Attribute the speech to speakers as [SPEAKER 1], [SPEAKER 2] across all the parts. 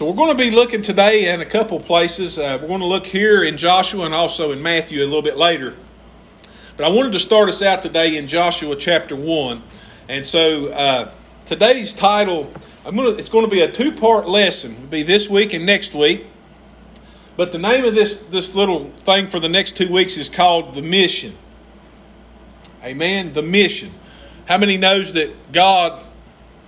[SPEAKER 1] So we're going to be looking today in a couple places. Uh, we're going to look here in Joshua and also in Matthew a little bit later. But I wanted to start us out today in Joshua chapter 1. And so uh, today's title, gonna, it's going to be a two part lesson. It'll be this week and next week. But the name of this, this little thing for the next two weeks is called The Mission. Amen? The Mission. How many knows that God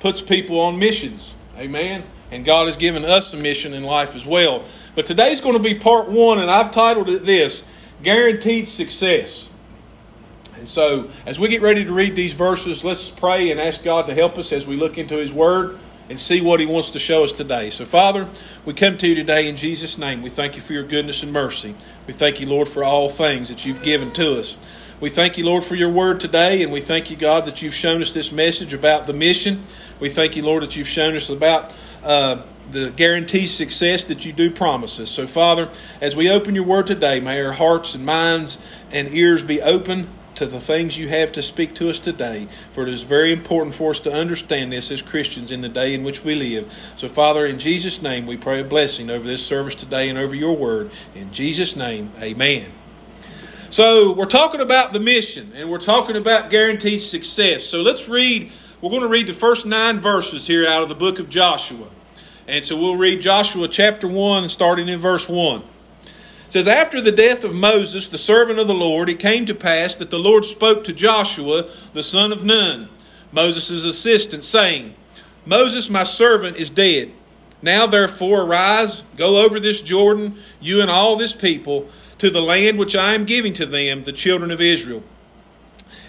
[SPEAKER 1] puts people on missions? Amen? And God has given us a mission in life as well. But today's going to be part one, and I've titled it this Guaranteed Success. And so, as we get ready to read these verses, let's pray and ask God to help us as we look into His Word and see what He wants to show us today. So, Father, we come to you today in Jesus' name. We thank you for your goodness and mercy. We thank you, Lord, for all things that you've given to us. We thank you, Lord, for your word today, and we thank you, God, that you've shown us this message about the mission. We thank you, Lord, that you've shown us about uh, the guaranteed success that you do promise us. So, Father, as we open your word today, may our hearts and minds and ears be open to the things you have to speak to us today. For it is very important for us to understand this as Christians in the day in which we live. So, Father, in Jesus' name, we pray a blessing over this service today and over your word. In Jesus' name, amen. So, we're talking about the mission and we're talking about guaranteed success. So, let's read, we're going to read the first nine verses here out of the book of Joshua. And so, we'll read Joshua chapter 1, starting in verse 1. It says, After the death of Moses, the servant of the Lord, it came to pass that the Lord spoke to Joshua, the son of Nun, Moses' assistant, saying, Moses, my servant, is dead. Now therefore arise, go over this Jordan, you and all this people, to the land which I am giving to them, the children of Israel.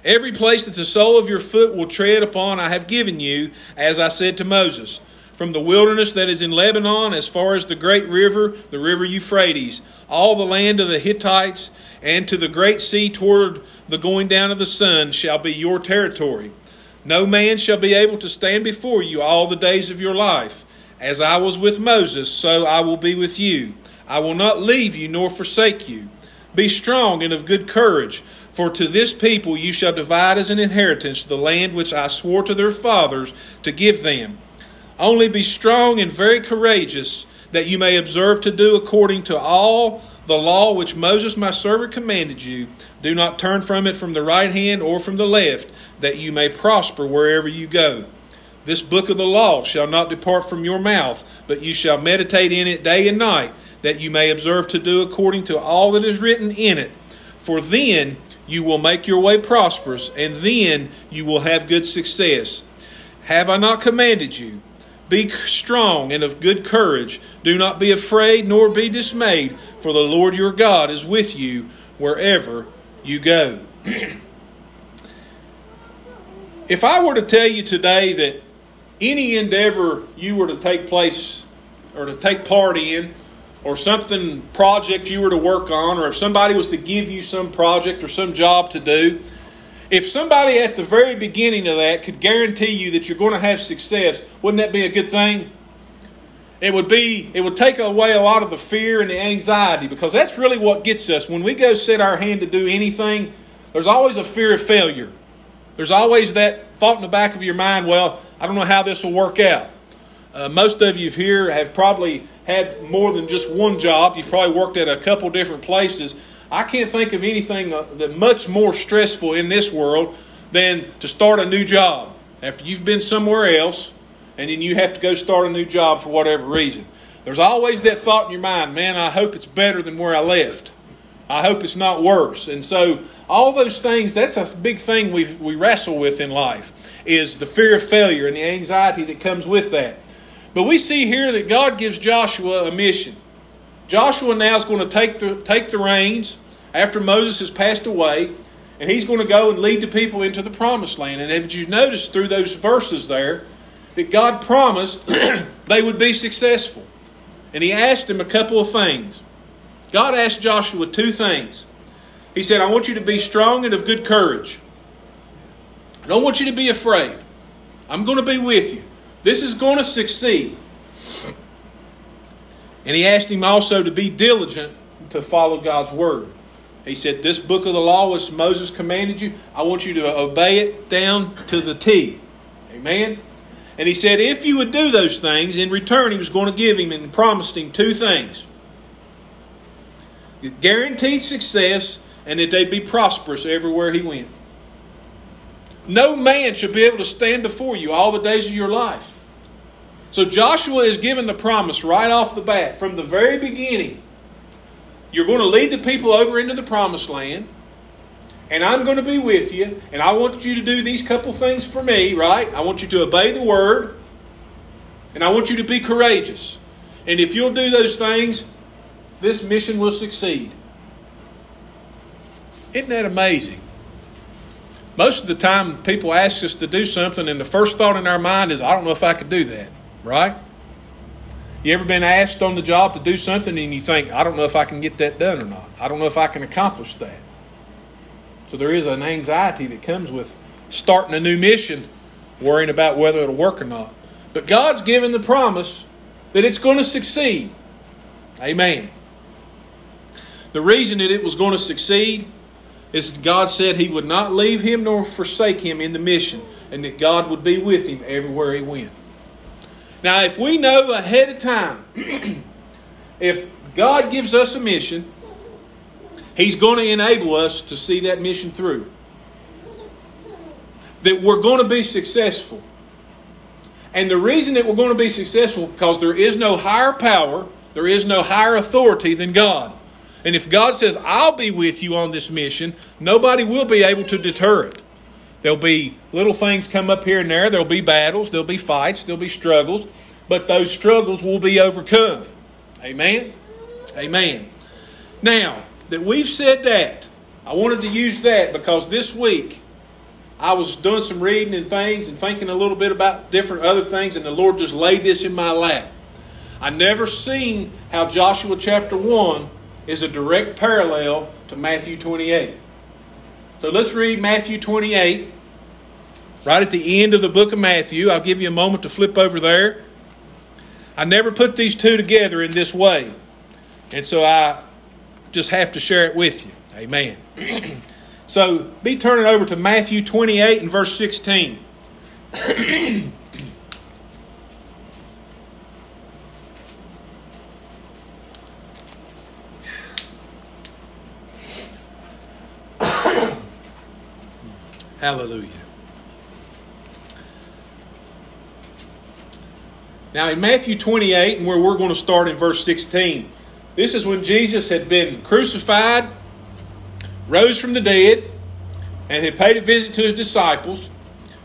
[SPEAKER 1] Every place that the sole of your foot will tread upon, I have given you, as I said to Moses from the wilderness that is in Lebanon as far as the great river, the river Euphrates, all the land of the Hittites, and to the great sea toward the going down of the sun shall be your territory. No man shall be able to stand before you all the days of your life. As I was with Moses, so I will be with you. I will not leave you nor forsake you. Be strong and of good courage, for to this people you shall divide as an inheritance the land which I swore to their fathers to give them. Only be strong and very courageous, that you may observe to do according to all the law which Moses my servant commanded you. Do not turn from it from the right hand or from the left, that you may prosper wherever you go. This book of the law shall not depart from your mouth, but you shall meditate in it day and night, that you may observe to do according to all that is written in it. For then you will make your way prosperous, and then you will have good success. Have I not commanded you? Be strong and of good courage. Do not be afraid nor be dismayed, for the Lord your God is with you wherever you go. if I were to tell you today that any endeavor you were to take place or to take part in, or something project you were to work on, or if somebody was to give you some project or some job to do, if somebody at the very beginning of that could guarantee you that you're going to have success, wouldn't that be a good thing? It would be it would take away a lot of the fear and the anxiety because that's really what gets us when we go set our hand to do anything. There's always a fear of failure. There's always that thought in the back of your mind, well, I don't know how this will work out. Uh, most of you here have probably had more than just one job. You've probably worked at a couple different places. I can't think of anything uh, that much more stressful in this world than to start a new job after you've been somewhere else and then you have to go start a new job for whatever reason. There's always that thought in your mind, man, I hope it's better than where I left. I hope it's not worse. And so all those things, that's a big thing we, we wrestle with in life, is the fear of failure and the anxiety that comes with that. But we see here that God gives Joshua a mission. Joshua now is going to take the, take the reins after Moses has passed away, and he's going to go and lead the people into the promised land. And if you notice through those verses there, that God promised they would be successful. And he asked him a couple of things. God asked Joshua two things. He said, I want you to be strong and of good courage. I don't want you to be afraid. I'm going to be with you. This is going to succeed. And he asked him also to be diligent to follow God's word. He said, This book of the law which Moses commanded you, I want you to obey it down to the T. Amen. And he said, if you would do those things, in return, he was going to give him and promised him two things guaranteed success and that they'd be prosperous everywhere he went. No man should be able to stand before you all the days of your life. So Joshua is given the promise right off the bat, from the very beginning. You're going to lead the people over into the promised land, and I'm going to be with you, and I want you to do these couple things for me, right? I want you to obey the word, and I want you to be courageous. And if you'll do those things, this mission will succeed. Isn't that amazing? Most of the time, people ask us to do something, and the first thought in our mind is, I don't know if I could do that, right? You ever been asked on the job to do something and you think, I don't know if I can get that done or not? I don't know if I can accomplish that. So there is an anxiety that comes with starting a new mission, worrying about whether it'll work or not. But God's given the promise that it's going to succeed. Amen. The reason that it was going to succeed is God said He would not leave him nor forsake him in the mission, and that God would be with him everywhere he went. Now, if we know ahead of time, if God gives us a mission, He's going to enable us to see that mission through. That we're going to be successful. And the reason that we're going to be successful because there is no higher power, there is no higher authority than God. And if God says, I'll be with you on this mission, nobody will be able to deter it. There'll be little things come up here and there. There'll be battles. There'll be fights. There'll be struggles. But those struggles will be overcome. Amen? Amen. Now, that we've said that, I wanted to use that because this week I was doing some reading and things and thinking a little bit about different other things, and the Lord just laid this in my lap. I never seen how Joshua chapter 1 is a direct parallel to Matthew 28. So let's read Matthew 28, right at the end of the book of Matthew. I'll give you a moment to flip over there. I never put these two together in this way, and so I just have to share it with you. Amen. so be turning over to Matthew 28 and verse 16. Hallelujah. Now, in Matthew 28, and where we're going to start in verse 16, this is when Jesus had been crucified, rose from the dead, and had paid a visit to his disciples.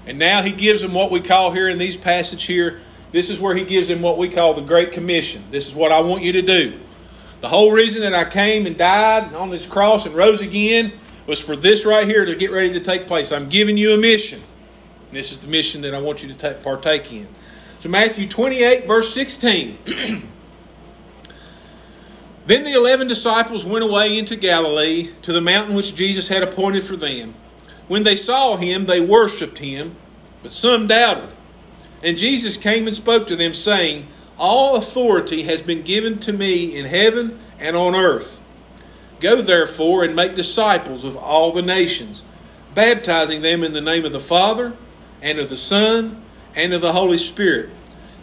[SPEAKER 1] And now he gives them what we call here in these passage here. This is where he gives them what we call the Great Commission. This is what I want you to do. The whole reason that I came and died on this cross and rose again was for this right here to get ready to take place. I'm giving you a mission. This is the mission that I want you to take, partake in. So, Matthew 28, verse 16. then the eleven disciples went away into Galilee to the mountain which Jesus had appointed for them. When they saw him, they worshipped him, but some doubted. And Jesus came and spoke to them, saying, All authority has been given to me in heaven and on earth. Go therefore and make disciples of all the nations, baptizing them in the name of the Father, and of the Son, and of the Holy Spirit,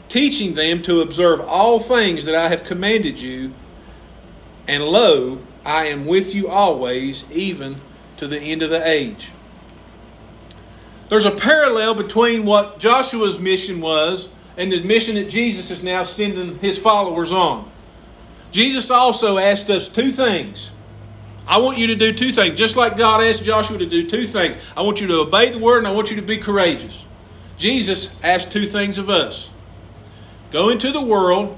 [SPEAKER 1] teaching them to observe all things that I have commanded you. And lo, I am with you always, even to the end of the age. There's a parallel between what Joshua's mission was and the mission that Jesus is now sending his followers on. Jesus also asked us two things I want you to do two things, just like God asked Joshua to do two things. I want you to obey the word and I want you to be courageous. Jesus asked two things of us go into the world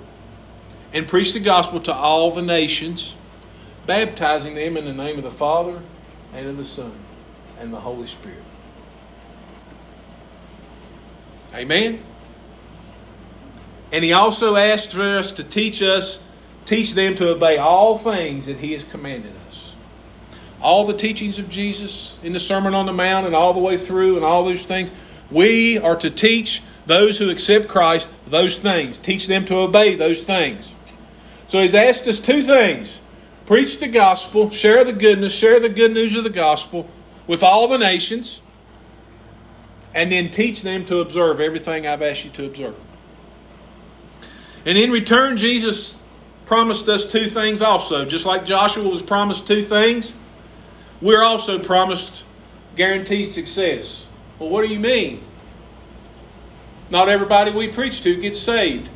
[SPEAKER 1] and preach the gospel to all the nations, baptizing them in the name of the Father and of the Son and the Holy Spirit. Amen. And he also asked for us to teach us, teach them to obey all things that he has commanded us all the teachings of Jesus in the Sermon on the Mount and all the way through and all those things. We are to teach those who accept Christ those things, teach them to obey those things. So he's asked us two things preach the gospel, share the goodness, share the good news of the gospel with all the nations. and then teach them to observe everything I've asked you to observe. And in return, Jesus promised us two things also. Just like Joshua was promised two things, we're also promised guaranteed success. Well, what do you mean? Not everybody we preach to gets saved.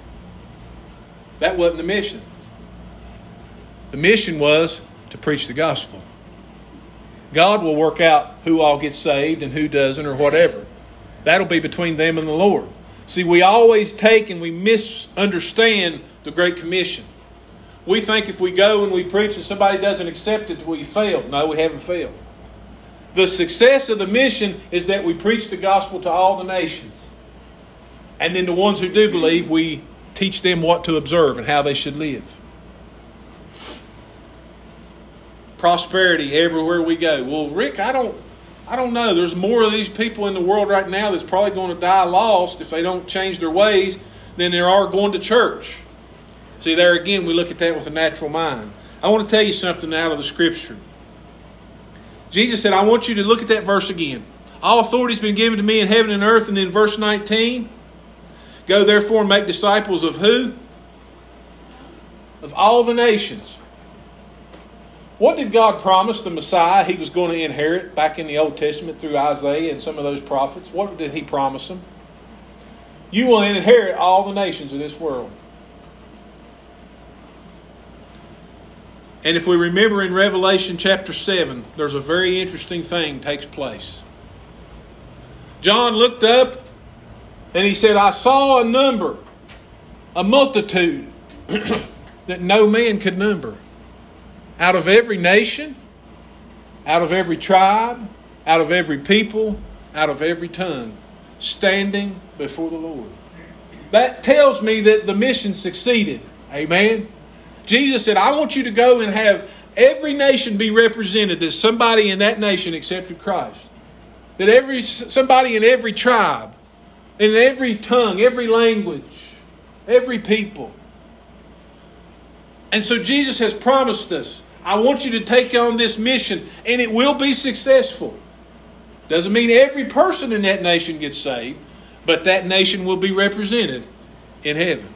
[SPEAKER 1] That wasn't the mission. The mission was to preach the gospel. God will work out who all gets saved and who doesn't or whatever. That'll be between them and the Lord. See, we always take and we misunderstand the Great Commission. We think if we go and we preach and somebody doesn't accept it, we failed. No, we haven't failed. The success of the mission is that we preach the gospel to all the nations. And then the ones who do believe, we teach them what to observe and how they should live. Prosperity everywhere we go. Well, Rick, I don't I don't know. There's more of these people in the world right now that's probably going to die lost if they don't change their ways than there are going to church. See, there again, we look at that with a natural mind. I want to tell you something out of the scripture. Jesus said, I want you to look at that verse again. All authority has been given to me in heaven and earth. And in verse 19, go therefore and make disciples of who? Of all the nations. What did God promise the Messiah he was going to inherit back in the Old Testament through Isaiah and some of those prophets? What did he promise them? You will inherit all the nations of this world. And if we remember in Revelation chapter 7, there's a very interesting thing takes place. John looked up and he said, I saw a number, a multitude that no man could number out of every nation, out of every tribe, out of every people, out of every tongue, standing before the Lord. That tells me that the mission succeeded. Amen. Jesus said, I want you to go and have every nation be represented that somebody in that nation accepted Christ. That every somebody in every tribe, in every tongue, every language, every people. And so Jesus has promised us I want you to take on this mission, and it will be successful. Doesn't mean every person in that nation gets saved, but that nation will be represented in heaven.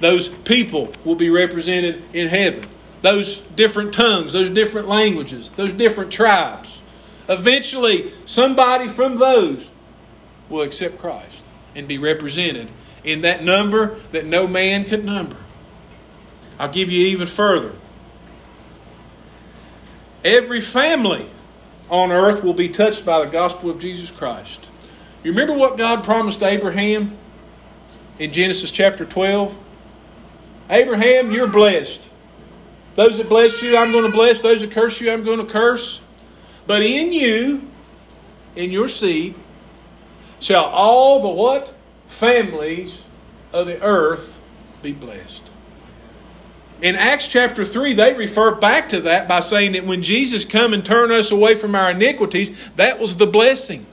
[SPEAKER 1] Those people will be represented in heaven. Those different tongues, those different languages, those different tribes. Eventually, somebody from those will accept Christ and be represented in that number that no man could number. I'll give you even further. Every family on earth will be touched by the gospel of Jesus Christ. You remember what God promised Abraham in Genesis chapter 12? Abraham, you're blessed. Those that bless you, I'm going to bless. Those that curse you, I'm going to curse. But in you, in your seed, shall all the what? Families of the earth be blessed. In Acts chapter 3, they refer back to that by saying that when Jesus come and turn us away from our iniquities, that was the blessing.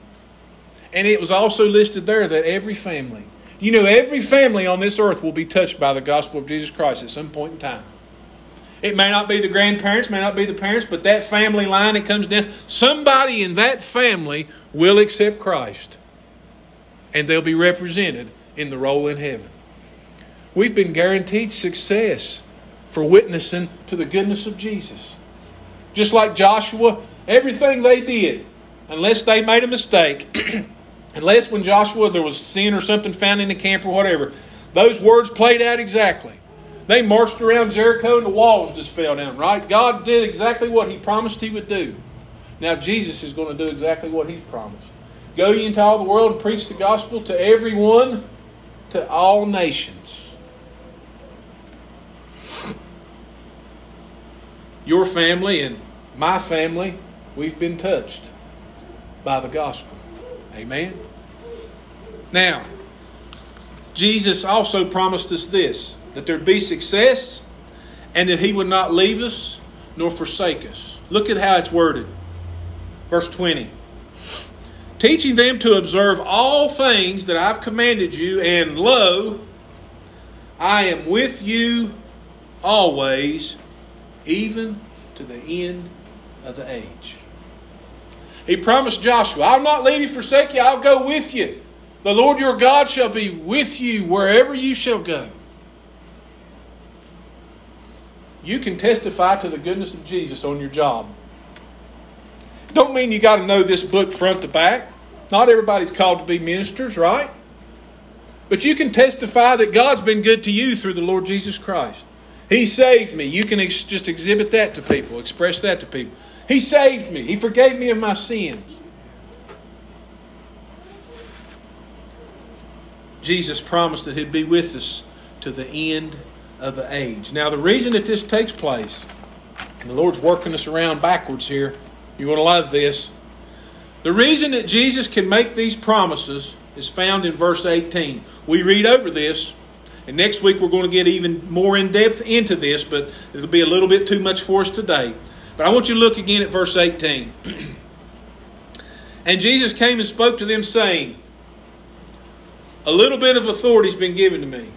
[SPEAKER 1] And it was also listed there that every family, you know, every family on this earth will be touched by the gospel of Jesus Christ at some point in time. It may not be the grandparents, may not be the parents, but that family line that comes down, somebody in that family will accept Christ. And they'll be represented in the roll in heaven. We've been guaranteed success for witnessing to the goodness of Jesus. Just like Joshua, everything they did, unless they made a mistake, unless when Joshua there was sin or something found in the camp or whatever, those words played out exactly. They marched around Jericho and the walls just fell down, right? God did exactly what He promised He would do. Now Jesus is going to do exactly what He's promised. Go ye into all the world and preach the gospel to everyone, to all nations. your family and my family, we've been touched by the gospel. Amen. Now, Jesus also promised us this that there'd be success and that he would not leave us nor forsake us. Look at how it's worded. Verse 20 Teaching them to observe all things that I've commanded you, and lo, I am with you always even to the end of the age. He promised Joshua, I'll not leave you, forsake you, I'll go with you. The Lord your God shall be with you wherever you shall go. You can testify to the goodness of Jesus on your job. Don't mean you got to know this book front to back. Not everybody's called to be ministers, right? But you can testify that God's been good to you through the Lord Jesus Christ. He saved me. You can ex- just exhibit that to people, express that to people. He saved me. He forgave me of my sins. Jesus promised that He'd be with us to the end of the age. Now, the reason that this takes place, the Lord's working us around backwards here, you're going to love this. The reason that Jesus can make these promises is found in verse 18. We read over this, and next week we're going to get even more in depth into this, but it'll be a little bit too much for us today. But I want you to look again at verse 18. and Jesus came and spoke to them, saying, A little bit of authority has been given to me.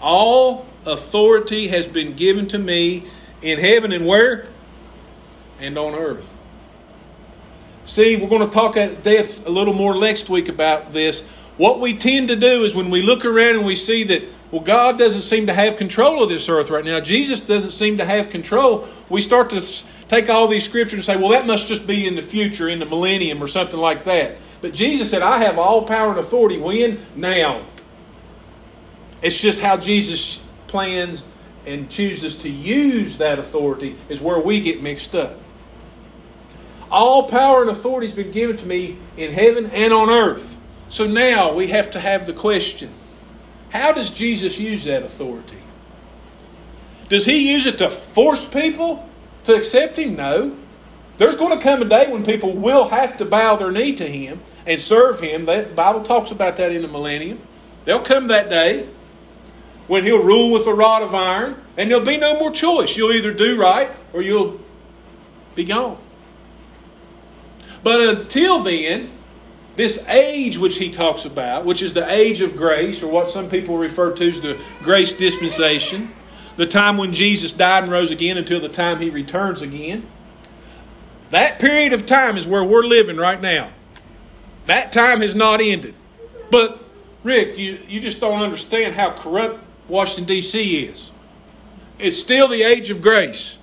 [SPEAKER 1] All authority has been given to me in heaven and where? And on earth. See, we're going to talk at depth a little more next week about this. What we tend to do is when we look around and we see that, well, God doesn't seem to have control of this earth right now, Jesus doesn't seem to have control, we start to take all these scriptures and say, well, that must just be in the future, in the millennium, or something like that. But Jesus said, I have all power and authority. When? Now. It's just how Jesus plans and chooses to use that authority is where we get mixed up. All power and authority has been given to me in heaven and on earth. So now we have to have the question how does Jesus use that authority? Does he use it to force people to accept him? No. There's going to come a day when people will have to bow their knee to him and serve him. The Bible talks about that in the millennium. There'll come that day when he'll rule with a rod of iron, and there'll be no more choice. You'll either do right or you'll be gone. But until then, this age which he talks about, which is the age of grace, or what some people refer to as the grace dispensation, the time when Jesus died and rose again until the time he returns again, that period of time is where we're living right now. That time has not ended. But, Rick, you, you just don't understand how corrupt Washington, D.C. is. It's still the age of grace.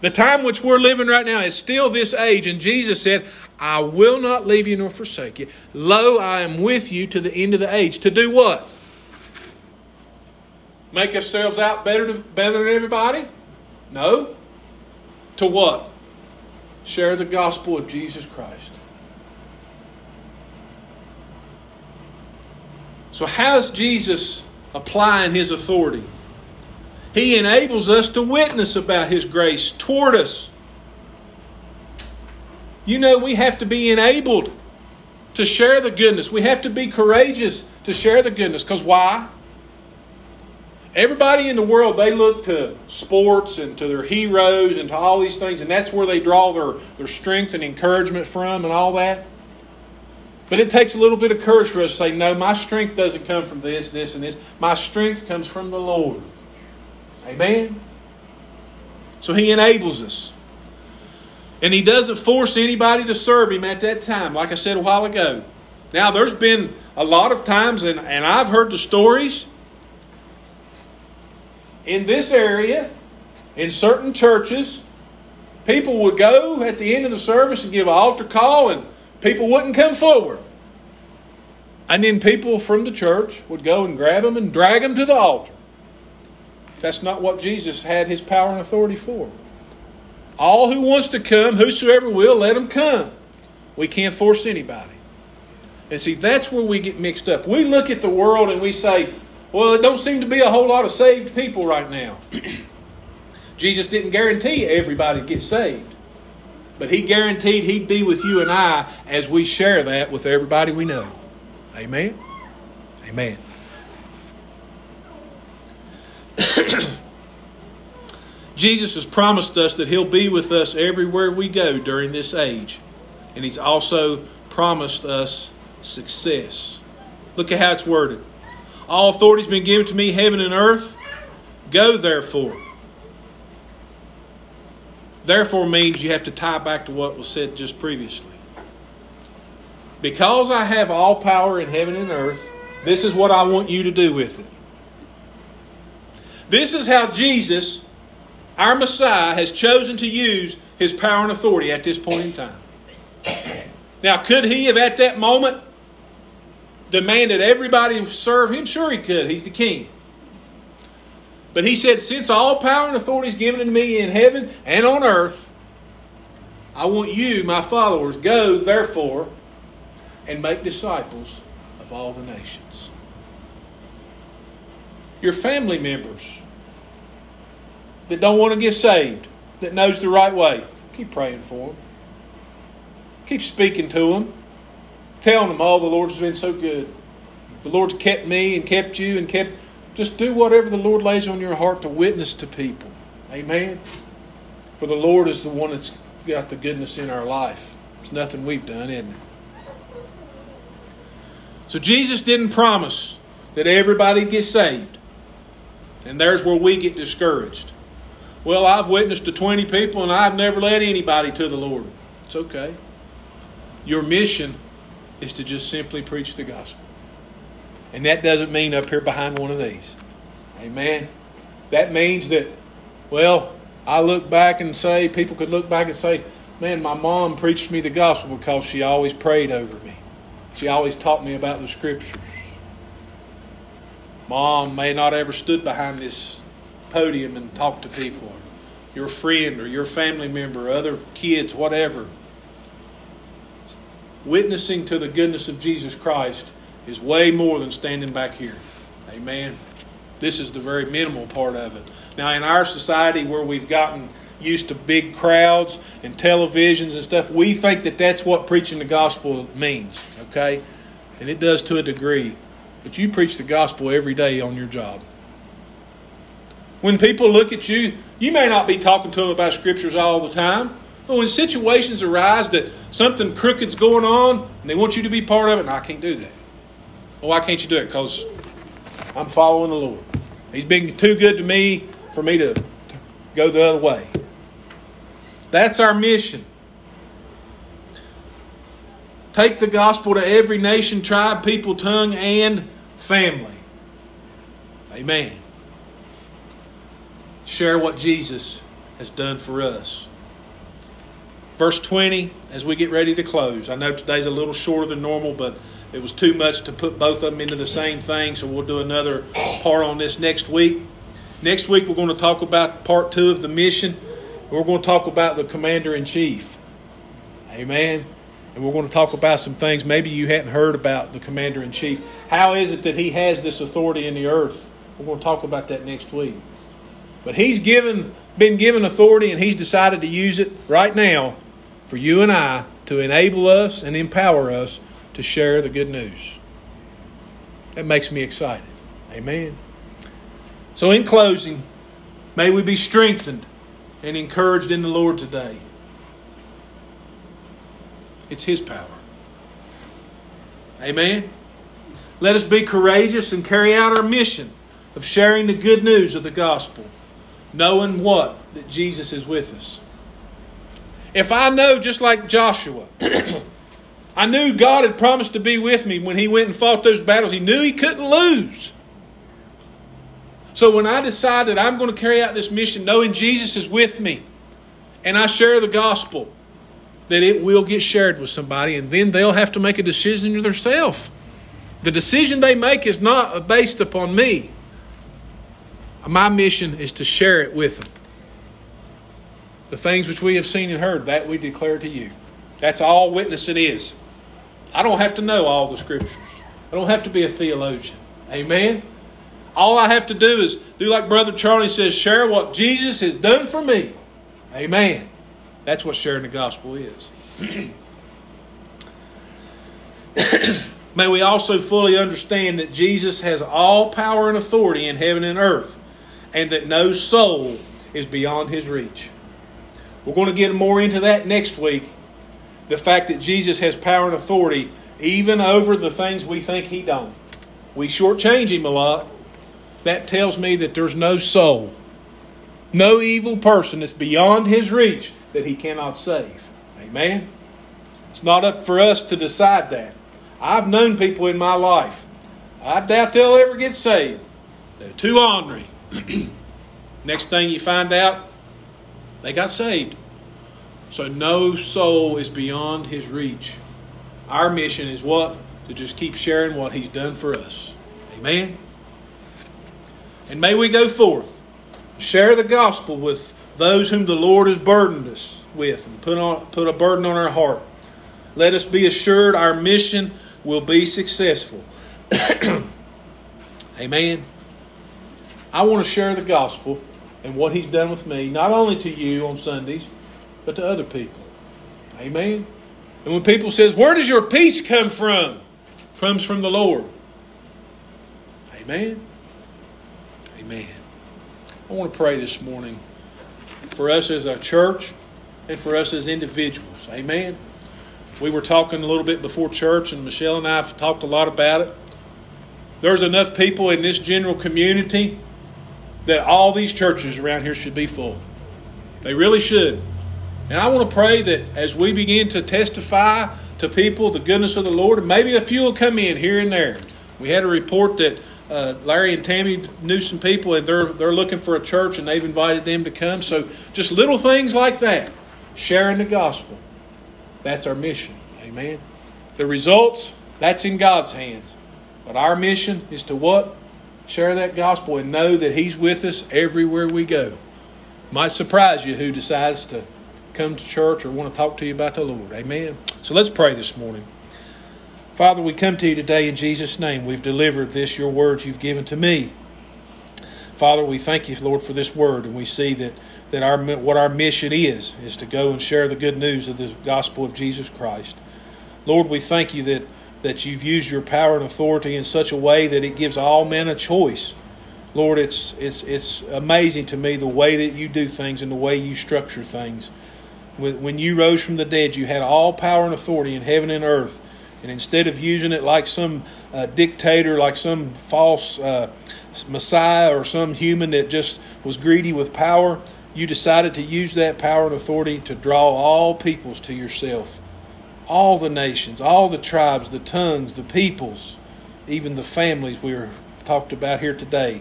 [SPEAKER 1] The time which we're living right now is still this age, and Jesus said, I will not leave you nor forsake you. Lo, I am with you to the end of the age. To do what? Make ourselves out better, to, better than everybody? No. To what? Share the gospel of Jesus Christ. So, how's Jesus applying his authority? He enables us to witness about His grace toward us. You know, we have to be enabled to share the goodness. We have to be courageous to share the goodness. Because why? Everybody in the world, they look to sports and to their heroes and to all these things, and that's where they draw their, their strength and encouragement from and all that. But it takes a little bit of courage for us to say, no, my strength doesn't come from this, this, and this. My strength comes from the Lord. Amen? So he enables us. And he doesn't force anybody to serve him at that time, like I said a while ago. Now, there's been a lot of times, and, and I've heard the stories in this area, in certain churches, people would go at the end of the service and give an altar call, and people wouldn't come forward. And then people from the church would go and grab them and drag them to the altar. That's not what Jesus had his power and authority for. All who wants to come, whosoever will, let them come. We can't force anybody. And see, that's where we get mixed up. We look at the world and we say, well, it don't seem to be a whole lot of saved people right now. Jesus didn't guarantee everybody get saved. But he guaranteed he'd be with you and I as we share that with everybody we know. Amen. Amen. Jesus has promised us that He'll be with us everywhere we go during this age. And He's also promised us success. Look at how it's worded. All authority has been given to me, heaven and earth. Go therefore. therefore means you have to tie back to what was said just previously. Because I have all power in heaven and earth, this is what I want you to do with it. This is how Jesus, our Messiah, has chosen to use his power and authority at this point in time. Now, could he have at that moment demanded everybody serve him? Sure, he could. He's the king. But he said, Since all power and authority is given to me in heaven and on earth, I want you, my followers, go therefore and make disciples of all the nations. Your family members that don't want to get saved, that knows the right way, keep praying for them. Keep speaking to them. Telling them, oh, the Lord's been so good. The Lord's kept me and kept you and kept just do whatever the Lord lays on your heart to witness to people. Amen. For the Lord is the one that's got the goodness in our life. It's nothing we've done, isn't it? So Jesus didn't promise that everybody gets saved. And there's where we get discouraged. Well, I've witnessed to 20 people and I've never led anybody to the Lord. It's okay. Your mission is to just simply preach the gospel. And that doesn't mean up here behind one of these. Amen. That means that, well, I look back and say, people could look back and say, man, my mom preached me the gospel because she always prayed over me. She always taught me about the scriptures. Mom may not ever stood behind this podium and talk to people. Your friend or your family member, or other kids, whatever. Witnessing to the goodness of Jesus Christ is way more than standing back here. Amen. This is the very minimal part of it. Now, in our society where we've gotten used to big crowds and televisions and stuff, we think that that's what preaching the gospel means, okay? And it does to a degree. But you preach the gospel every day on your job. When people look at you, you may not be talking to them about scriptures all the time, but when situations arise that something crooked's going on and they want you to be part of it, and I can't do that. Well, why can't you do it? Because I'm following the Lord. He's been too good to me for me to go the other way. That's our mission. Take the gospel to every nation, tribe, people, tongue, and family. Amen. Share what Jesus has done for us. Verse 20, as we get ready to close. I know today's a little shorter than normal, but it was too much to put both of them into the same thing, so we'll do another part on this next week. Next week, we're going to talk about part two of the mission. We're going to talk about the commander in chief. Amen. And we're going to talk about some things maybe you hadn't heard about the commander in chief. How is it that he has this authority in the earth? We're going to talk about that next week. But he's given, been given authority and he's decided to use it right now for you and I to enable us and empower us to share the good news. That makes me excited. Amen. So, in closing, may we be strengthened and encouraged in the Lord today. It's His power. Amen. Let us be courageous and carry out our mission of sharing the good news of the gospel, knowing what? That Jesus is with us. If I know, just like Joshua, I knew God had promised to be with me when He went and fought those battles. He knew He couldn't lose. So when I decided that I'm going to carry out this mission, knowing Jesus is with me, and I share the gospel, that it will get shared with somebody, and then they'll have to make a decision themselves. The decision they make is not based upon me. My mission is to share it with them. The things which we have seen and heard, that we declare to you. That's all witnessing is. I don't have to know all the scriptures. I don't have to be a theologian. Amen. All I have to do is do like Brother Charlie says, share what Jesus has done for me. Amen. That's what sharing the gospel is. May we also fully understand that Jesus has all power and authority in heaven and earth, and that no soul is beyond his reach. We're going to get more into that next week the fact that Jesus has power and authority even over the things we think he don't. We shortchange him a lot. That tells me that there's no soul No evil person is beyond his reach that he cannot save. Amen? It's not up for us to decide that. I've known people in my life. I doubt they'll ever get saved. They're too ornery. Next thing you find out, they got saved. So no soul is beyond his reach. Our mission is what? To just keep sharing what he's done for us. Amen. And may we go forth, share the gospel with those whom the Lord has burdened us with and put, on, put a burden on our heart. Let us be assured our mission will be successful. Amen. I want to share the gospel and what He's done with me, not only to you on Sundays, but to other people. Amen. And when people says, "Where does your peace come from?" comes from the Lord. Amen. Amen. I want to pray this morning for us as a church and for us as individuals. Amen. We were talking a little bit before church, and Michelle and I have talked a lot about it. There's enough people in this general community that all these churches around here should be full. They really should. And I want to pray that as we begin to testify to people the goodness of the Lord, maybe a few will come in here and there. We had a report that uh, Larry and Tammy knew some people and they're, they're looking for a church and they've invited them to come. So just little things like that, sharing the gospel. That's our mission. Amen. The results, that's in God's hands. But our mission is to what? Share that gospel and know that He's with us everywhere we go. Might surprise you who decides to come to church or want to talk to you about the Lord. Amen. So let's pray this morning. Father, we come to you today in Jesus' name. We've delivered this, your words you've given to me. Father, we thank you, Lord, for this word, and we see that, that our what our mission is, is to go and share the good news of the gospel of Jesus Christ. Lord, we thank you that that you've used your power and authority in such a way that it gives all men a choice. Lord, it's it's it's amazing to me the way that you do things and the way you structure things. When you rose from the dead, you had all power and authority in heaven and earth, and instead of using it like some uh, dictator, like some false uh, Messiah or some human that just was greedy with power, you decided to use that power and authority to draw all peoples to yourself all the nations, all the tribes, the tongues, the peoples, even the families we are talked about here today,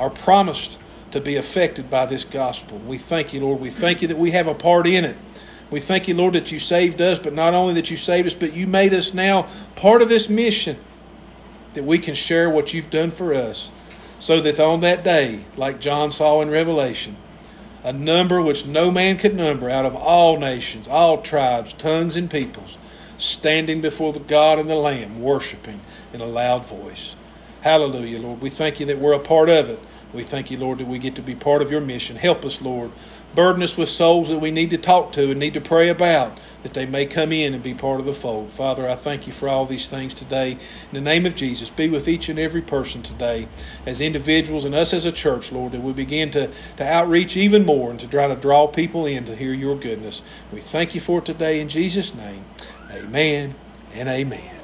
[SPEAKER 1] are promised to be affected by this gospel. We thank you, Lord. We thank you that we have a part in it. We thank you, Lord, that you saved us, but not only that you saved us, but you made us now part of this mission that we can share what you've done for us. So that on that day, like John saw in Revelation, a number which no man could number out of all nations, all tribes, tongues, and peoples standing before the God and the Lamb, worshiping in a loud voice. Hallelujah, Lord. We thank you that we're a part of it. We thank you, Lord, that we get to be part of your mission. Help us, Lord. Burden us with souls that we need to talk to and need to pray about, that they may come in and be part of the fold. Father, I thank you for all these things today. In the name of Jesus, be with each and every person today as individuals and us as a church, Lord, that we begin to, to outreach even more and to try to draw people in to hear your goodness. We thank you for it today in Jesus' name. Amen and amen.